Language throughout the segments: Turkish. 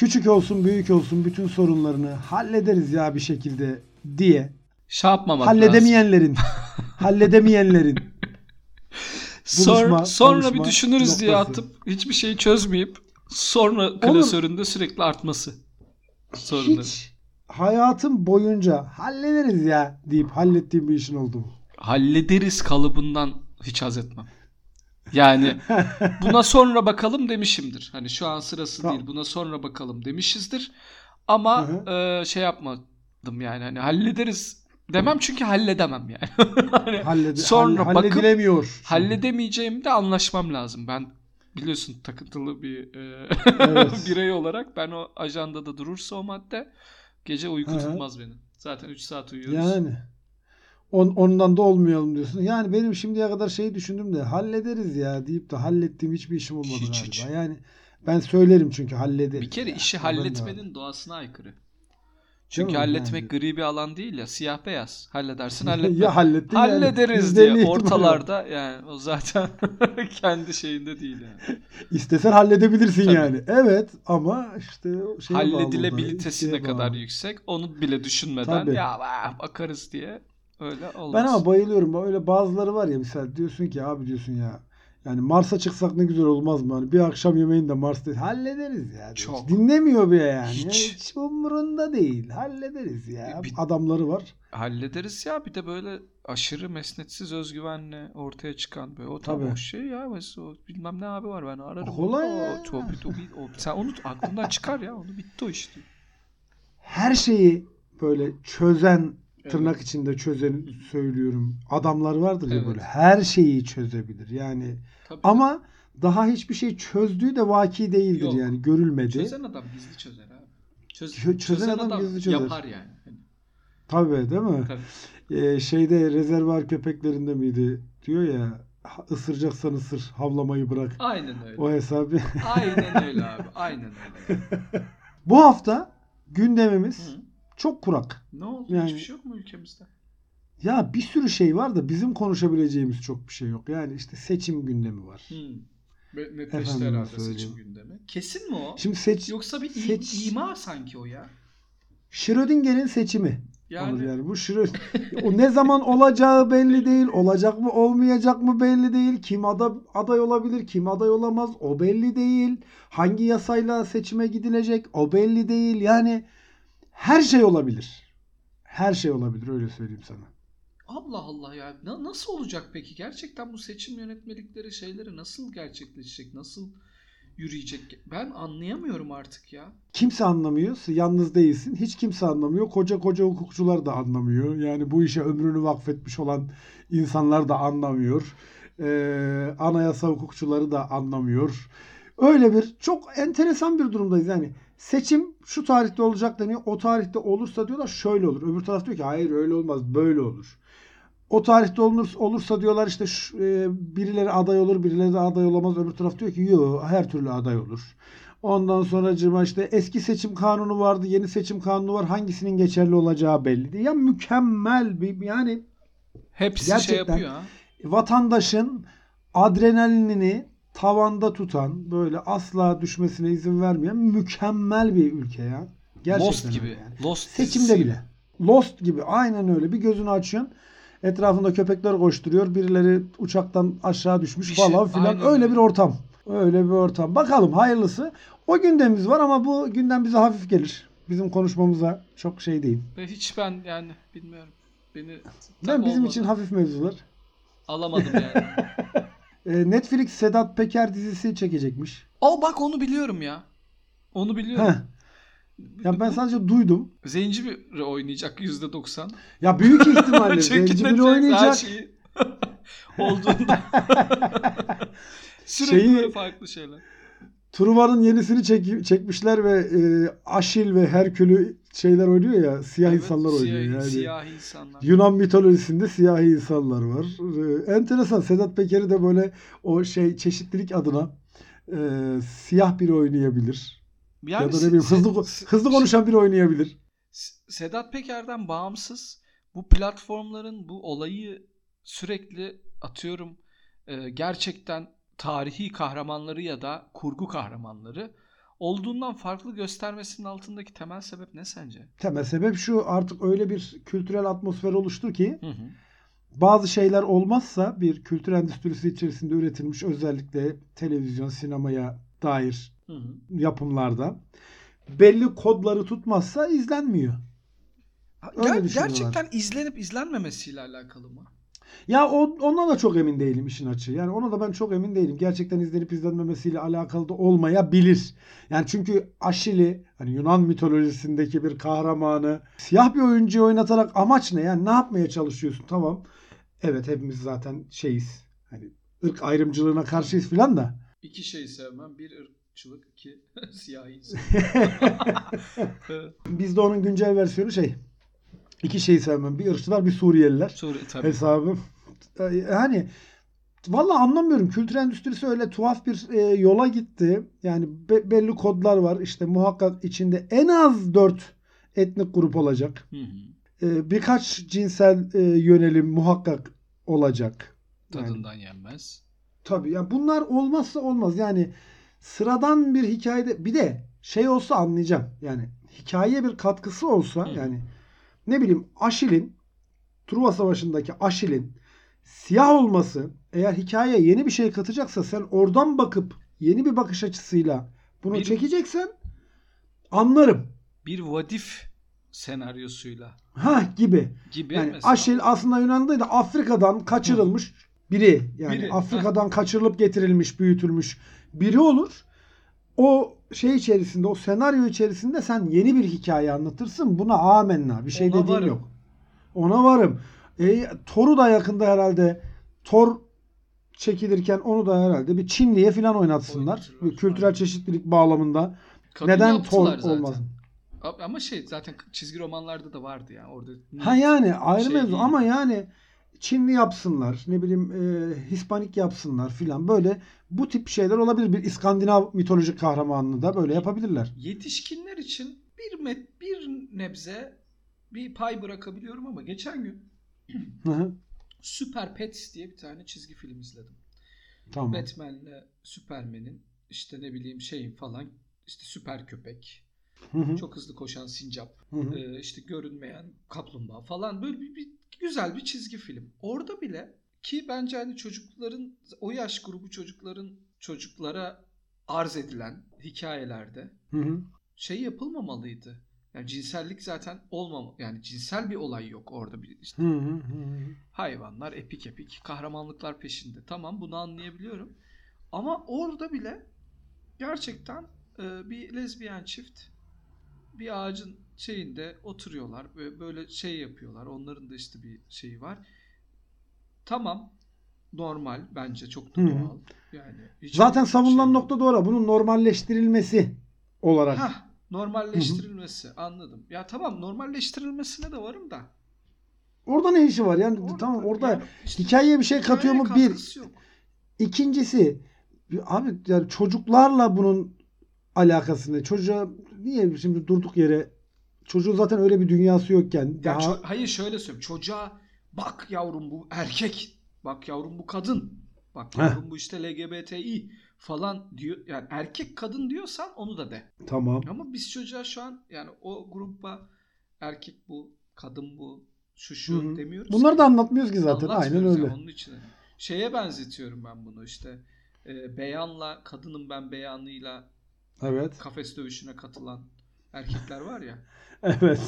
Küçük olsun büyük olsun bütün sorunlarını hallederiz ya bir şekilde diye Şey yapmamak lazım. halledemeyenlerin halledemeyenlerin Sonra, buluşma- sonra bir buluşma düşünürüz diye noktası. atıp hiçbir şeyi çözmeyip sonra klasöründe sürekli artması sorunları. hiç hayatım boyunca hallederiz ya deyip hallettiğim bir işin oldu mu? Hallederiz kalıbından hiç haz etmem. Yani buna sonra bakalım demişimdir. Hani şu an sırası Tamam. değil. Buna sonra bakalım demişizdir. Ama Hı e, şey yapmadım yani hani hallederiz demem çünkü halledemem yani. hani Hallede, Sonra halle- bakıp halledilemiyor. halledemeyeceğimi de anlaşmam lazım. Ben biliyorsun takıntılı bir e, Evet. birey olarak ben o ajandada durursa o madde gece uyku tutmaz beni. Zaten 3 saat uyuyoruz. Yani on, ondan da olmayalım diyorsun. Yani benim şimdiye kadar şeyi düşündüm de hallederiz ya deyip de hallettiğim hiçbir işim olmadı Hiç, galiba. hiç. Yani ben söylerim çünkü hallederiz. Bir kere ya. işi halletmenin doğasına aykırı. Çünkü halletmek Yani. gri bir alan değil ya. Siyah beyaz. Halledersin halletme. ya hallettin yani. Hallederiz Yüzde diye ortalarda yani o zaten kendi şeyinde değil yani. İstesen halledebilirsin Tabii. yani. Evet ama işte bağlı da, Halledilebilitesine isteğe kadar bağlı. yüksek. Onu bile düşünmeden Tabii. ya bakarız diye öyle olmaz. Ben ama bayılıyorum. Öyle bazıları var ya misal diyorsun ki abi diyorsun ya yani Mars'a çıksak ne güzel olmaz mı? Hani bir akşam yemeğinde Mars'ta hallederiz ya. Çok. Dinlemiyor bile yani. Hiç. Hiç umurunda değil. Hallederiz ya. Bir- Adamları var. Hallederiz ya bir de böyle aşırı mesnetsiz özgüvenle ortaya çıkan böyle o tam o şey ya mesela o bilmem ne abi var ben ararım. Kolay O, ya. çok- o- o- sen onu aklından çıkar ya onu bitti o iş diyor. Her şeyi böyle çözen Evet. tırnak içinde çözen söylüyorum. Adamlar vardır ya Evet. böyle her şeyi çözebilir. Yani Tabii. ama daha hiçbir şey çözdüğü de vaki değildir Yok. yani görülmedi. Çözen adam gizli çözer abi. Çöz, Çö- çözen adam gizli çözer. Yapar yani. Tabii değil mi? tabii. Ee, şeyde rezervuar köpeklerinde miydi? Diyor ya "Ha- ısıracaksan ısır havlamayı bırak. Aynen öyle. O hesabı. Aynen öyle abi. Aynen öyle. Bu hafta gündemimiz Hı. Çok kurak. Ne oldu? Yani- Hiçbir şey yok mu ülkemizde? Ya bir sürü şey var da bizim konuşabileceğimiz çok bir şey yok. Yani işte seçim gündemi var. Ve netleşti Efendim herhalde söyleyeyim. seçim gündemi. Kesin mi o? Şimdi seç Yoksa bir seç- ima sanki o ya. Schrödinger'in seçimi. Yani, Olur yani bu Schrödinger. o ne zaman olacağı belli değil. Olacak mı olmayacak mı belli değil. Kim ada, aday olabilir, kim aday olamaz o belli değil. Hangi yasayla seçime gidilecek o belli değil. Yani her şey olabilir. Her şey olabilir öyle söyleyeyim sana. Allah Allah ya. Na- nasıl olacak peki? Gerçekten bu seçim yönetmelikleri şeyleri nasıl gerçekleşecek? Nasıl yürüyecek? Ben anlayamıyorum artık ya. Kimse anlamıyor. Yalnız değilsin. Hiç kimse anlamıyor. Koca koca hukukçular da anlamıyor. Yani bu işe ömrünü vakfetmiş olan insanlar da anlamıyor. Ee, anayasa hukukçuları da anlamıyor. Öyle bir çok enteresan bir durumdayız. Yani seçim şu tarihte olacak deniyor. O tarihte olursa diyorlar şöyle olur. Öbür taraf diyor ki hayır öyle olmaz böyle olur. O tarihte olur, olursa diyorlar işte şu, e, birileri aday olur birileri de aday olamaz. Öbür taraf diyor ki yok her türlü aday olur. Ondan sonra işte eski seçim kanunu vardı, yeni seçim kanunu var. Hangisinin geçerli olacağı belli değil. Ya mükemmel bir yani Hepsi şey Gerçekten. yapıyor ha. vatandaşın adrenalinini tavanda tutan, böyle asla düşmesine izin vermeyen mükemmel bir ülke ya. Gerçekten Lost gibi. yani. Lost Seçimde bile. Lost gibi aynen öyle. Bir gözünü açıyorsun. Etrafında köpekler koşturuyor. Birileri uçaktan aşağı düşmüş şey- falan filan. aynen öyle bir ortam. Öyle bir ortam. Bakalım hayırlısı. O gündemimiz var ama bu gündem bize hafif gelir. Bizim konuşmamıza çok şey değil. Ve hiç ben yani bilmiyorum. Beni Ben bizim olmadı. için hafif mevzular. alamadım yani. Ee, Netflix Sedat Peker dizisi çekecekmiş. Aa bak onu biliyorum ya. Onu biliyorum. Heh. Ya ben sadece duydum. Zenci bir oynayacak %90. Ya büyük ihtimalle zenci biri Her oynayacak. şeyi olduğunda. Sürekli Şeyi- farklı şeyler. Truva'nın yenisini çek- çekmişler ve e, Aşil ve Herkül'ü şeyler oynuyor ya. Siyah Evet, insanlar oynuyor siyah, yani. Siyahi insanlar. Yunan mitolojisinde siyahi insanlar var. Ee, enteresan. Sedat Peker'i de böyle o şey çeşitlilik adına e, siyah biri oynayabilir. Yani ya da ne bileyim hızlı hızlı konuşan biri oynayabilir. Sedat Peker'den bağımsız bu platformların bu olayı sürekli atıyorum e, gerçekten tarihi kahramanları ya da kurgu kahramanları olduğundan farklı göstermesinin altındaki temel sebep ne sence? Temel sebep şu artık öyle bir kültürel atmosfer oluştu ki Hı hı. bazı şeyler olmazsa bir kültür endüstrisi içerisinde üretilmiş özellikle televizyon, sinemaya dair Hı hı. yapımlarda belli kodları tutmazsa izlenmiyor. Öyle Ger- düşünüyorlar. gerçekten izlenip izlenmemesiyle alakalı mı? Ya o, ondan da çok emin değilim işin açığı. Yani ona da ben çok emin değilim. Gerçekten izlenip izlenmemesiyle alakalı da olmayabilir. Yani çünkü Aşili hani Yunan mitolojisindeki bir kahramanı siyah bir oyuncuyu oynatarak amaç ne? Yani ne yapmaya çalışıyorsun? Tamam. Evet hepimiz zaten şeyiz. Hani ırk ayrımcılığına karşıyız filan da. İki şey sevmem. Bir ırkçılık, iki siyahi insan. Bizde onun güncel versiyonu şey. İki şeyi sevmem. Bir ırkçılar bir Suriyeliler. Sonra tabii. hesabı. Yani valla anlamıyorum. Kültür endüstrisi öyle tuhaf bir e, yola gitti. Yani be- belli kodlar var. İşte muhakkak içinde en az dört etnik grup olacak. Hı hı. E, birkaç cinsel e, yönelim muhakkak olacak. Yani, Tadından yenmez. tabii. Yani bunlar olmazsa olmaz. Yani sıradan bir hikayede bir de şey olsa anlayacağım. Yani hikayeye bir katkısı olsa Hı. yani ne bileyim Aşil'in Truva Savaşı'ndaki Aşil'in siyah olması eğer hikayeye yeni bir şey katacaksa sen oradan bakıp yeni bir bakış açısıyla bunu Bir- çekeceksen anlarım. Bir vadif senaryosuyla Ha gibi. gibi Yani mesela. Aşil aslında Yunan'da da Afrika'dan kaçırılmış biri. Yani Biri. Afrika'dan kaçırılıp getirilmiş, büyütülmüş biri olur. O şey içerisinde, o senaryo içerisinde sen yeni bir hikaye anlatırsın. Buna amenna. Bir şey Ona dediğim varım. yok. Ona varım. E, Thor'u da yakında herhalde Thor çekilirken onu da herhalde bir Çinliye falan oynatsınlar. Bir kültürel çeşitlilik bağlamında. Kadın Neden Thor zaten. olmasın? A- Ama şey zaten çizgi romanlarda da vardı yani orada. Ha yani ayrı Şey mevzu ama yani Çinli yapsınlar, ne bileyim e, Hispanik yapsınlar filan böyle bu tip şeyler olabilir. Bir İskandinav mitolojik kahramanını da böyle yapabilirler. Yetişkinler için bir met, bir nebze bir pay bırakabiliyorum ama geçen gün Super Pets diye bir tane çizgi film izledim. tamam. Batman'le Superman'in işte ne bileyim şeyin falan işte süper köpek, Hı hı, çok hızlı koşan sincap, hı hı. e, işte görünmeyen kaplumbağa falan böyle bir, bir güzel bir çizgi film. Orada bile ki bence hani çocukların o yaş grubu çocukların çocuklara arz edilen hikayelerde Hı hı. şey yapılmamalıydı. Yani cinsellik zaten olmam yani cinsel bir olay yok orada bir işte Hı hı, hı hayvanlar epik epik kahramanlıklar peşinde. Tamam bunu anlayabiliyorum. Ama orada bile gerçekten e, bir lezbiyen çift bir ağacın şeyinde oturuyorlar ve böyle şey yapıyorlar. Onların da işte bir şeyi var. Tamam normal bence çok da Hı hı. doğal. Yani Zaten şey savunulan yok. nokta doğru. Bunun normalleştirilmesi olarak. Hah, normalleştirilmesi anladım. Ya tamam normalleştirilmesine de varım da. Orada ne işi var? Yani Orada- tamam orada yani işte hikayeye bir şey katıyor mu? Bir. yok. İkincisi abi yani çocuklarla bunun alakası ne? Çocuğa niye şimdi durduk yere çocuğun zaten öyle bir dünyası yokken Ya daha ço- hayır şöyle söyleyeyim. Çocuğa bak yavrum bu erkek. Bak yavrum bu kadın. Bak Heh. yavrum bu işte LGBTİ falan diyor. Yani erkek kadın diyorsan onu da de. tamam. Ama biz çocuğa şu an yani o gruba erkek bu, kadın bu, şu şu Hı hı. demiyoruz. Bunları ki. da anlatmıyoruz ki zaten. Aynen öyle. ya, onun için. Şeye benzetiyorum ben bunu işte. E, beyanla kadının ben beyanıyla Evet. kafes dövüşüne katılan erkekler var ya. Evet.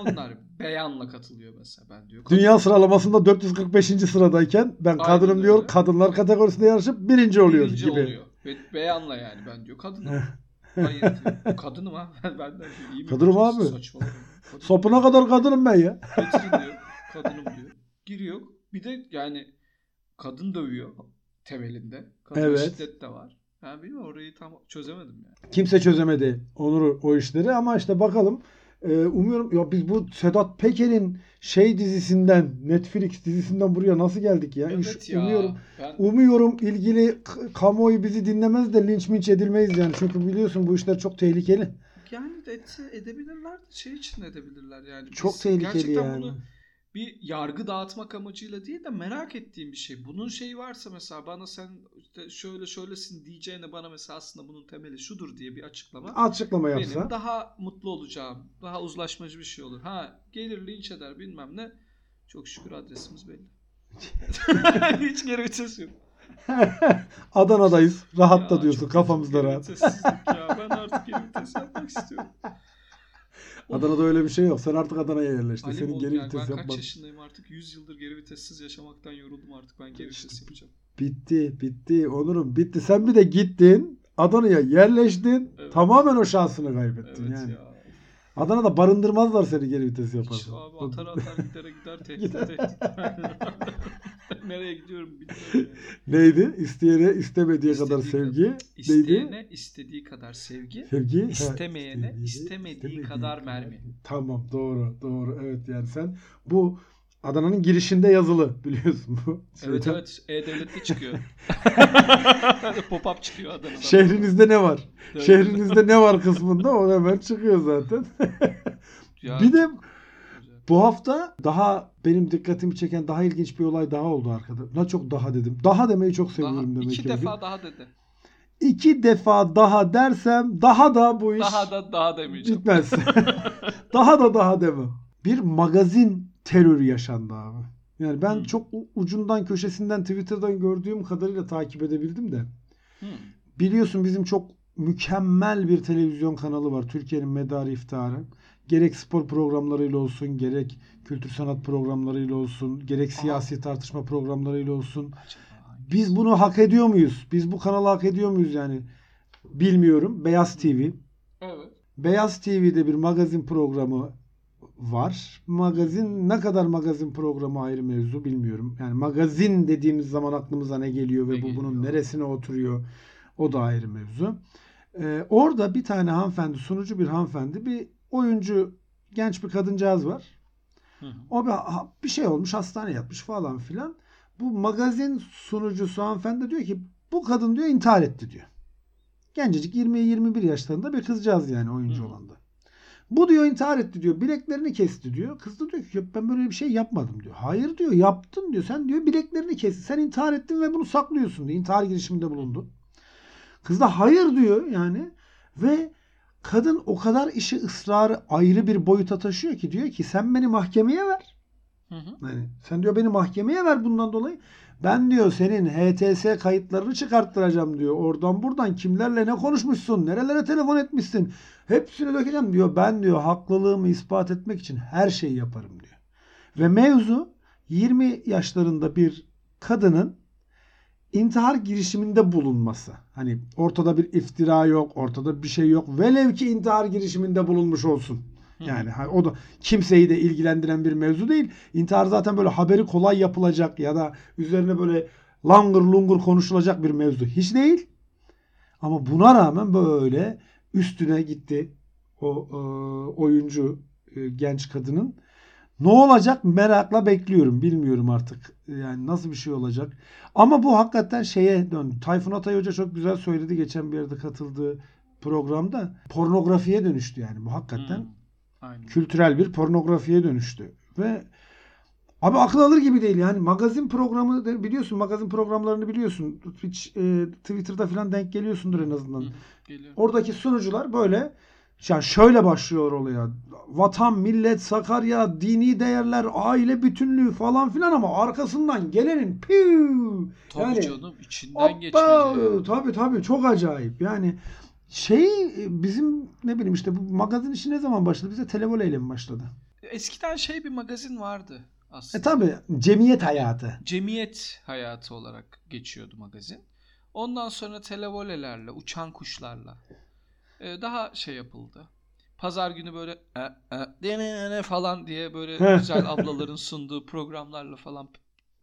Onlar beyanla katılıyor mesela ben diyor. Kadın- Dünya sıralamasında 445. sıradayken ben Aynen kadınım diyor. öyle. Kadınlar kategorisinde yarışıp birinci oluyor birinci gibi. oluyor. Be- beyanla yani ben diyor kadınım. Hayır diyor. Kadınım ha. Ben, ben de iyi mi? Kadınım abi. Saçmalama. Kadınım Sopuna kadar kadınım ben ya. Getirin diyor. Kadınım diyor. Giriyor. Bir de yani kadın dövüyor temelinde. Kadın Evet. şiddet de var. Ben bilmiyorum orayı tam çözemedim yani. Kimse çözemedi Onur o işleri ama işte bakalım. Ee, umuyorum ya biz bu Sedat Peker'in şey dizisinden Netflix dizisinden buraya nasıl geldik ya? Evet ya. Umuyorum Ben Umuyorum ilgili kamuoyu bizi dinlemez de linç minç edilmeyiz yani. Çünkü biliyorsun bu işler çok tehlikeli. yani etse- edebilirler de şey için edebilirler yani. Çok Biz tehlikeli gerçekten yani. bunu bir yargı dağıtmak amacıyla değil de merak ettiğim bir şey. Bunun şeyi varsa mesela bana sen işte şöyle şöylesin diyeceğine bana mesela aslında bunun temeli şudur diye bir açıklama. Açıklama Benim yapsa. daha mutlu olacağım. Daha uzlaşmacı bir şey olur. Ha gelir linç eder bilmem ne. Çok şükür adresimiz belli. Hiç geri vites yok. Adana'dayız. Rahat da diyorsun. Kafamızda rahat. ya. Ben artık geri vites yapmak istiyorum. Adana'da öyle bir şey yok. Sen artık Adana'ya yerleştin. Senin geri yani vites ben kaç yapman. yaşındayım artık 100 yıldır geri vitessiz yaşamaktan yoruldum artık ben geri vites yapacağım. Bitti, bitti. Onurum bitti. Sen bir de gittin. Adana'ya yerleştin. Evet. Tamamen o şansını kaybettin Evet yani. ya. Adana'da barındırmazlar seni geri vites Hiç yaparsan. abi atar atar gidere gider tehdit Gider. tehdit. Nereye gidiyorum bilmiyorum yani. Neydi? İsteyene istemediği kadar İstediği sevgi. Neydi? İsteyene istediği kadar sevgi. Sevgi. Ha, İstemeyene istediği- istemediği kadar mermi. Tamam doğru doğru evet yani sen bu Adana'nın girişinde yazılı biliyorsun bu. Evet Şeyden. evet E-Devlet'te çıkıyor. Pop-up çıkıyor Adana'dan. Şehrinizde ne var? Evet. Şehrinizde ne var kısmında o hemen çıkıyor zaten. Ya, bir de bu hafta daha benim dikkatimi çeken daha ilginç bir olay daha oldu arkada. Ne çok daha dedim. Daha demeyi çok daha, seviyorum demek iki ki. defa daha dedi. İki defa daha dersem daha da bu iş Daha da daha demeyeceğim. bitmez. daha da daha deme. Bir magazin terörü yaşandı abi. Yani ben Hmm. çok ucundan köşesinden Twitter'dan gördüğüm kadarıyla takip edebildim de. Hmm. Biliyorsun bizim çok mükemmel bir televizyon kanalı var. Türkiye'nin medarı iftiharı. Gerek spor programlarıyla olsun, gerek kültür sanat programlarıyla olsun, gerek siyasi tartışma programlarıyla olsun. Biz bunu hak ediyor muyuz? Biz bu kanalı hak ediyor muyuz yani? Bilmiyorum. Beyaz TV. Evet. Beyaz TV'de bir magazin programı var. Magazin ne kadar magazin programı ayrı mevzu bilmiyorum. Yani magazin dediğimiz zaman aklımıza ne geliyor ve Ne bu bunun geliyor? neresine oturuyor o da ayrı mevzu. Ee, orada bir tane hanımefendi, sunucu bir hanımefendi, bir oyuncu genç bir kadıncağız var. Hı hı. O bir, bir şey olmuş hastaneye yatmış falan filan. Bu magazin sunucusu hanımefendi diyor ki bu kadın diyor intihar etti diyor. Gencecik 20-21 yaşlarında bir kızcağız yani oyuncu Hı. olan da. Bu diyor intihar etti diyor. Bileklerini kesti diyor. Kız da diyor ki "Yok, ben böyle bir şey yapmadım diyor. Hayır diyor yaptın diyor. Sen diyor bileklerini kestin. Sen intihar ettin ve bunu saklıyorsun diyor. İntihar girişiminde bulundun. Kız da hayır diyor yani. Ve kadın o kadar işi ısrarı ayrı bir boyuta taşıyor ki diyor ki sen beni mahkemeye ver. Hı hı. Yani sen diyor beni mahkemeye ver bundan dolayı. Ben diyor senin HTS kayıtlarını çıkarttıracağım diyor. Oradan buradan kimlerle ne konuşmuşsun, nerelere telefon etmişsin. Hepsini dökeceğim diyor. Ben diyor haklılığımı ispat etmek için her şeyi yaparım diyor. Ve mevzu 20 yaşlarında bir kadının intihar girişiminde bulunması. Hani ortada bir iftira yok, ortada bir şey yok. Velev ki intihar girişiminde bulunmuş olsun. Yani ha- o da kimseyi de ilgilendiren bir mevzu değil. İntihar zaten böyle haberi kolay yapılacak ya da üzerine böyle langır lungur konuşulacak bir mevzu. Hiç değil. Ama buna rağmen böyle üstüne gitti o e, oyuncu e, genç kadının. Ne olacak merakla bekliyorum. Bilmiyorum artık. Yani nasıl bir şey olacak. Ama bu hakikaten şeye döndü. Tayfun Atay Hoca çok güzel söyledi geçen bir yerde katıldığı programda. Pornografiye dönüştü yani. Bu hakikaten Hı. Aynen. kültürel bir pornografiye dönüştü. Ve abi akıl alır gibi değil yani magazin programı biliyorsun magazin programlarını biliyorsun. Hiç e, Twitter'da falan denk geliyorsundur en azından. Hı. Geliyor. Oradaki sunucular böyle yani şöyle başlıyor olaya. Vatan, millet, Sakarya, dini değerler, aile bütünlüğü falan filan ama arkasından gelenin piu Tabii yani canım içinden Hoppa! geçmeli. Tabii tabii çok acayip. Yani şey bizim ne bileyim işte bu magazin işi ne zaman başladı? Bize televoleyle mi başladı? Eskiden şey bir magazin vardı E aslında. tabii cemiyet hayatı. Cemiyet hayatı olarak geçiyordu magazin. Ondan sonra televolelerle, uçan kuşlarla e, daha şey yapıldı. Pazar günü böyle e, e, falan diye böyle güzel ablaların sunduğu programlarla falan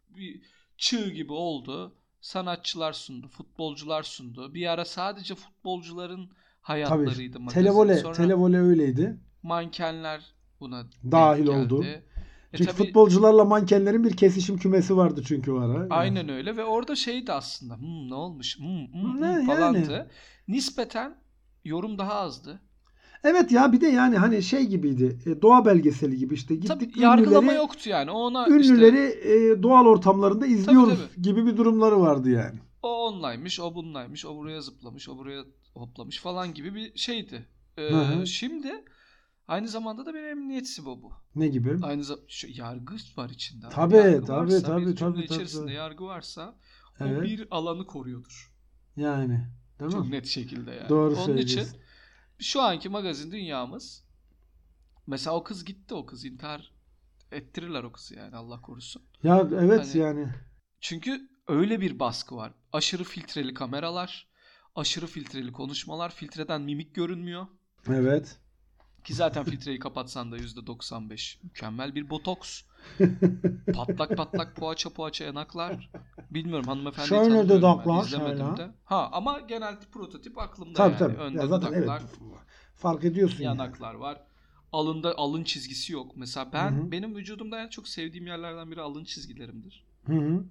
bir çığ gibi oldu. Sanatçılar sundu, futbolcular sundu. Bir ara sadece futbolcuların hayatlarıydı Tabii. magazin. Televole, Sonra televole öyleydi. mankenler buna Dahil oldu. E Çünkü tabii- futbolcularla mankenlerin bir kesişim kümesi vardı çünkü o ara. Aynen öyle ve orada şeydi aslında hmm, ne olmuş hmm, hmm, Ne hmm yani? falandı. Nispeten yorum daha azdı. Evet ya bir de yani hani şey gibiydi. e, Doğa belgeseli gibi işte Tabii gittik yargılama ünlüleri, yoktu yani. Ona ünlüleri işte doğal ortamlarında izliyoruz tabii. gibi bir durumları vardı yani. o onlaymış, o bunlaymış, o buraya zıplamış, o buraya hoplamış falan gibi bir şeydi. Ee, Hı hı. şimdi aynı zamanda da bir emniyet sibobu. Ne gibi? Aynı zamanda yargı var içinde. abi. Tabii, Yargı tabii, varsa, tabii, bir tabii, tabii, içerisinde tabii. yargı varsa o Evet. bir alanı koruyordur. Yani. Değil Çok mi? net şekilde yani. Doğru Onun için. Şu anki magazin dünyamız mesela o kız gitti o kız intihar ettirirler o kızı yani Allah korusun. Ya evet Hani- yani. Çünkü öyle bir baskı var. Aşırı filtreli kameralar, aşırı filtreli konuşmalar, filtreden mimik görünmüyor. Evet. Ki zaten filtreyi kapatsan da %95 mükemmel bir botoks. patlak patlak poğaça poğaça yanaklar. Bilmiyorum hanımefendi Şöyle dudaklar, şöyle. de. Ha ama genel prototip aklımda Tabii yani. tabii. Önde Ya zaten dudaklar, evet. Fark ediyorsun yani. yanaklar var. Alında alın çizgisi yok. Mesela ben Hı hı. benim vücudumda en çok sevdiğim yerlerden biri alın çizgilerimdir. Hı hı.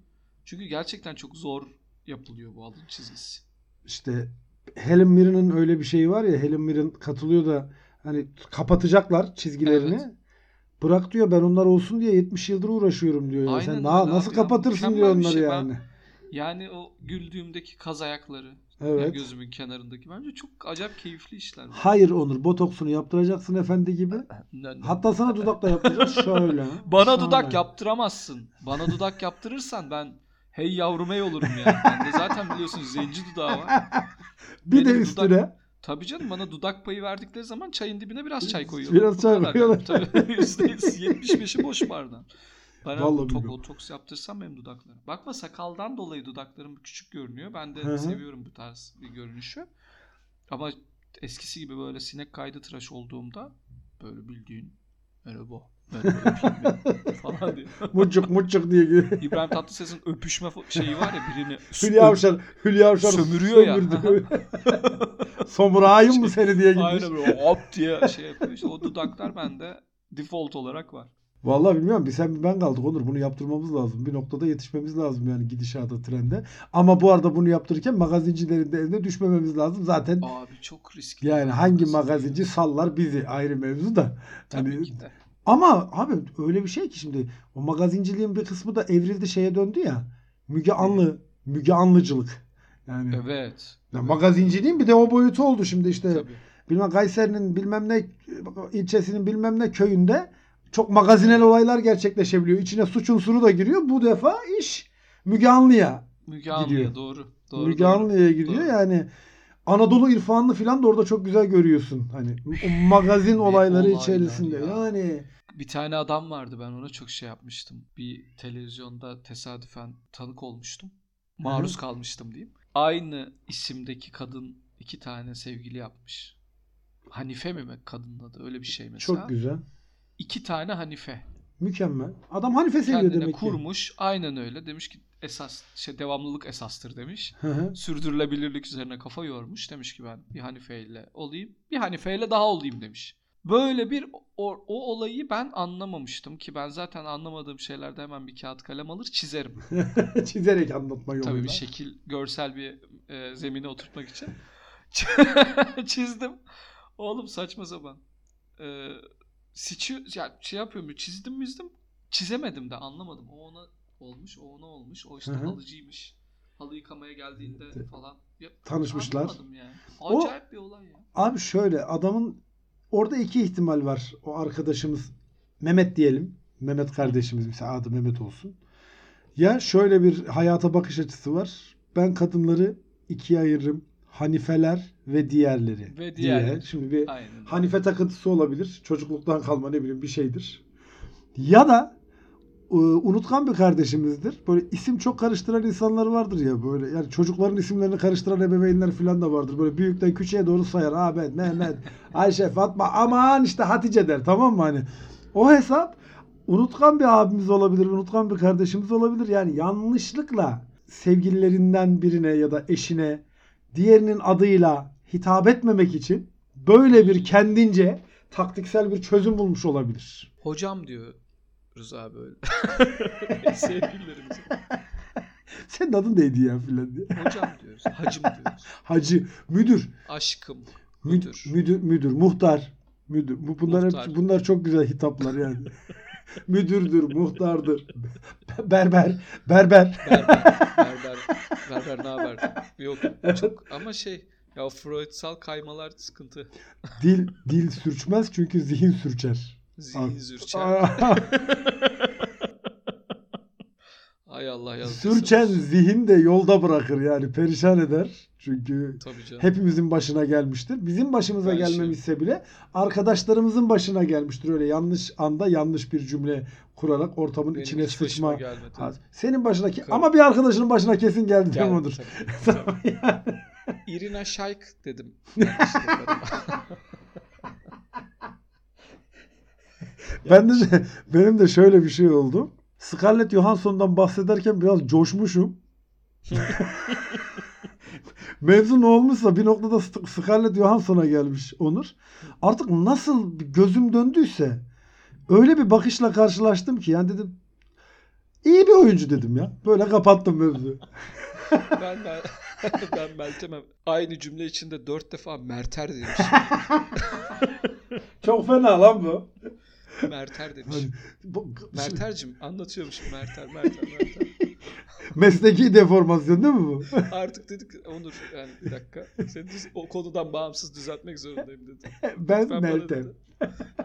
Çünkü gerçekten çok zor yapılıyor bu alın çizgisi. İşte Helen Mirren'ın öyle bir şeyi var ya Helen Mirren katılıyor da hani kapatacaklar çizgilerini. Evet. Bırak diyor ben onlar olsun diye 70 yıldır uğraşıyorum diyor. Ya. Aynen Sen abi nasıl ya. kapatırsın Mükemmel diyor onları şey. Ben- yani. Yani o güldüğümdeki kaz ayakları, Evet. yani gözümün kenarındaki bence çok acayip keyifli işler. Hayır Onur botoksunu yaptıracaksın efendi gibi. Hatta sana dudak da yaptıracağız şöyle. Bana Şöyle. dudak yaptıramazsın. Bana dudak yaptırırsan ben hey yavrum hey olurum yani. Bende zaten biliyorsun zenci dudağı var. bir de Benim üstüne dudak- Tabii canım bana dudak payı verdikleri zaman çayın dibine biraz çay koyuyorlar. Biraz çay koyuyorlar. Tabii %75'i boş bardan. Ben Vallahi bilmiyorum. botoks yaptırsam benim dudaklarım. Bakma sakaldan dolayı dudaklarım küçük görünüyor. Ben de Hı hı. seviyorum bu tarz bir görünüşü. Ama eskisi gibi böyle sinek kaydı tıraş olduğumda böyle bildiğin merhaba ben öpeyim mi?" falan diye. muçuk muçuk diye giriyor. İbrahim Tatlıses'in öpüşme şeyi var ya birini Hülya Avşar, Hülya Avşar Sömürüyor ya. Somurayım mı seni diye gitmiş. Aynen böyle hop diye şey yapıyor. İşte o dudaklar bende default olarak var. Vallahi bilmiyorum. Bir sen bir ben kaldık Onur. Bunu yaptırmamız lazım. Bir noktada yetişmemiz lazım yani gidişata trende. Ama bu arada bunu yaptırırken magazincilerin de eline düşmememiz lazım. Zaten Abi çok riskli. yani hangi magazinci sallar bizi ayrı mevzu da. Tabii Hani, ki de. ama abi öyle bir şey ki şimdi o magazinciliğin bir kısmı da evrildi şeye döndü ya. Müge Anlı, Müge Anlıcılık. Yani Evet. ya magazinciliğin bir de o boyutu oldu şimdi işte. Tabii. bilmem Kayseri'nin bilmem ne ilçesinin bilmem ne köyünde çok magazinel olaylar gerçekleşebiliyor. İçine suç unsuru da giriyor. Bu defa iş Müge Anlı'ya. Müge Anlı'ya Gidiyor. doğru. Doğru. Müge. Anlı'ya gidiyor. Doğru. Yani Anadolu irfanını falan da orada çok güzel görüyorsun. Hani o magazin olayları olaylar içerisinde. ya. Yani Bir tane adam vardı ben ona çok şey yapmıştım. Bir televizyonda tesadüfen tanık olmuştum. Maruz kalmıştım diyeyim. Aynı isimdeki kadın iki tane sevgili yapmış. Hanife mi kadının adı? Öyle bir şey mesela. çok güzel. İki tane Hanife. Mükemmel. Adam Hanife seviyor Kendine demek ki. kurmuş. Aynen öyle. Demiş ki esas şey devamlılık esastır demiş. Hı hı. Sürdürülebilirlik üzerine kafa yormuş. Demiş ki ben bir Hanife ile olayım. Bir Hanife ile daha olayım demiş. Böyle bir o, o olayı ben anlamamıştım ki ben zaten anlamadığım şeylerde hemen bir kağıt kalem alır çizerim. Çizerek anlatma yoluyla. Tabii bir şekil, görsel bir e, zemine oturtmak için. Çizdim. Oğlum saçma sapan. E, siçi, ya şey yapıyorum, çizdim mizdim. Çizemedim de anlamadım. O ona olmuş, o ona olmuş. O işte Hı hı. halıcıymış. Halı yıkamaya geldiğinde falan. Ya, Tanışmışlar. Yani. O- Acayip bir olay ya. Abi şöyle adamın orada iki ihtimal var. O arkadaşımız Mehmet diyelim. Mehmet kardeşimiz mesela adı Mehmet olsun. Ya şöyle bir hayata bakış açısı var. Ben kadınları ikiye ayırırım. Hanifeler ve diğerleri. Ve diye. diğerleri. Şimdi bir Aynen. Hanife takıntısı olabilir. Çocukluktan kalma ne bileyim bir şeydir. Ya da unutkan bir kardeşimizdir. Böyle isim çok karıştıran insanlar vardır ya böyle. Yani çocukların isimlerini karıştıran ebeveynler falan da vardır. Böyle büyükten küçüğe doğru sayar. Ahmet, Mehmet, Ayşe, Fatma aman işte Hatice der tamam mı hani. O hesap unutkan bir abimiz olabilir, unutkan bir kardeşimiz olabilir. Yani yanlışlıkla sevgililerinden birine ya da eşine diğerinin adıyla hitap etmemek için böyle bir kendince taktiksel bir çözüm bulmuş olabilir. Hocam diyor Rıza böyle. Sevgililerimize. Senin adın neydi ya filan diye. Hocam diyoruz. Hacım diyoruz. Hacı, müdür. Aşkım. Müdür. Müdür. Müdür, muhtar. Müdür. Bu bunlar Muhtar. hep bunlar çok güzel hitaplar yani. Müdürdür, muhtardır. Berber, berber. Berber, berber, berber ne haber? Yok çok ama şey ya Freudsal kaymalar sıkıntı. Dil dil sürçmez çünkü zihin sürçer. Zihin zürçen. Ay Allah yazdıysa Sürçen zihin de yolda bırakır yani perişan eder. Çünkü hepimizin başına gelmiştir. Bizim başımıza Ben şey- gelmemişse bile arkadaşlarımızın başına gelmiştir. Öyle yanlış anda yanlış bir cümle kurarak ortamın Benim içine sıçma. gelmedi. Senin başına ki Tabii. ama bir arkadaşının başına kesin geldi odur? tabii, tabii. Irina Shayk dedim. yanlışlıkla. Ben de şey- benim de şöyle bir şey oldu. Scarlett Johansson'dan bahsederken biraz coşmuşum. Mevzu ne olmuşsa bir noktada Scarlett Johansson'a gelmiş Onur. Artık nasıl gözüm döndüyse öyle bir bakışla karşılaştım ki yani dedim iyi bir oyuncu dedim ya. Böyle kapattım mevzuyu. ben, ben, ben Meltem'e aynı cümle içinde dört defa Merter demiş. Çok fena lan bu. Merter demiş. Hani bu- Merter'cim anlatıyormuşum Merter, Merter, Merter. Mesleki deformasyon değil mi bu? Artık dedik Onur yani bir dakika. Seni düz- o konudan bağımsız düzeltmek zorundayım dedi. Ben Lütfen Meltem. dedi.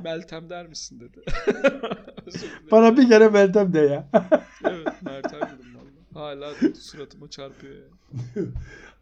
Meltem der misin dedi. Bana bir kere Meltem de ya. Evet Mertem dedim valla. Hala suratıma çarpıyor yani.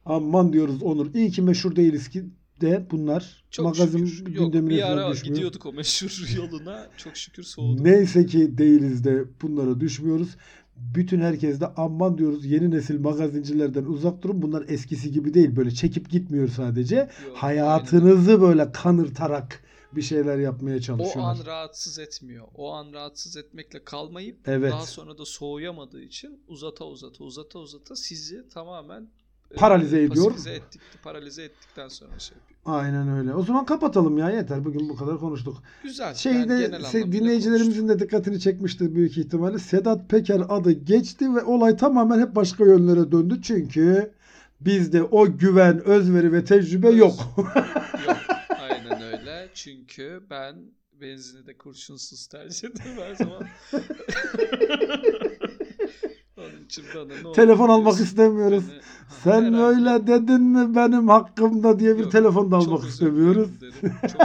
Aman diyoruz Onur. İyi ki meşhur değiliz ki de bunlar Çok magazin şükür. Yok, gündemine bir ara düşmüyor. gidiyorduk o meşhur yoluna. Çok şükür soğudu. Neyse ki değiliz de bunlara düşmüyoruz. Bütün herkes de aman diyoruz yeni nesil magazincilerden uzak durun. Bunlar eskisi gibi değil. Böyle çekip gitmiyor sadece. Yok, Hayatınızı böyle kanırtarak bir şeyler yapmaya aynen. O çalışıyorlar. an rahatsız etmiyor. O an rahatsız etmekle kalmayıp Evet. daha sonra da soğuyamadığı için uzata uzata uzata uzata sizi tamamen Paralize ediyor. pasifize ettik, paralize ettikten sonra şey yapıyor. Aynen öyle. O zaman kapatalım ya yeter. Bugün bu kadar konuştuk. Güzel. Şeyde yani dinleyicilerimizin de dikkatini çekmiştir büyük ihtimalle. Sedat Peker adı geçti ve olay tamamen hep başka yönlere döndü. Çünkü bizde o güven, özveri ve tecrübe Öz- yok. Yok. Aynen öyle. Çünkü ben benzini de kurşunsuz tercih ederim her zaman. Telefon almak istemiyoruz. Sen öyle dedin mi benim hakkımda diye bir Yok, telefon da almak istemiyoruz. Çok çok.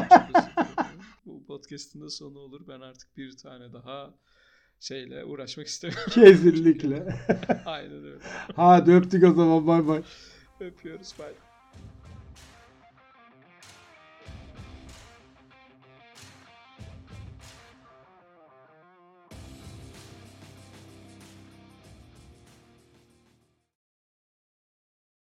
Bu podcast'ın da sonu olur. Ben artık bir tane daha şeyle uğraşmak istemiyorum. Kesinlikle. Aynen öyle. Hadi öptük o zaman bay bay. Öpüyoruz. Bye.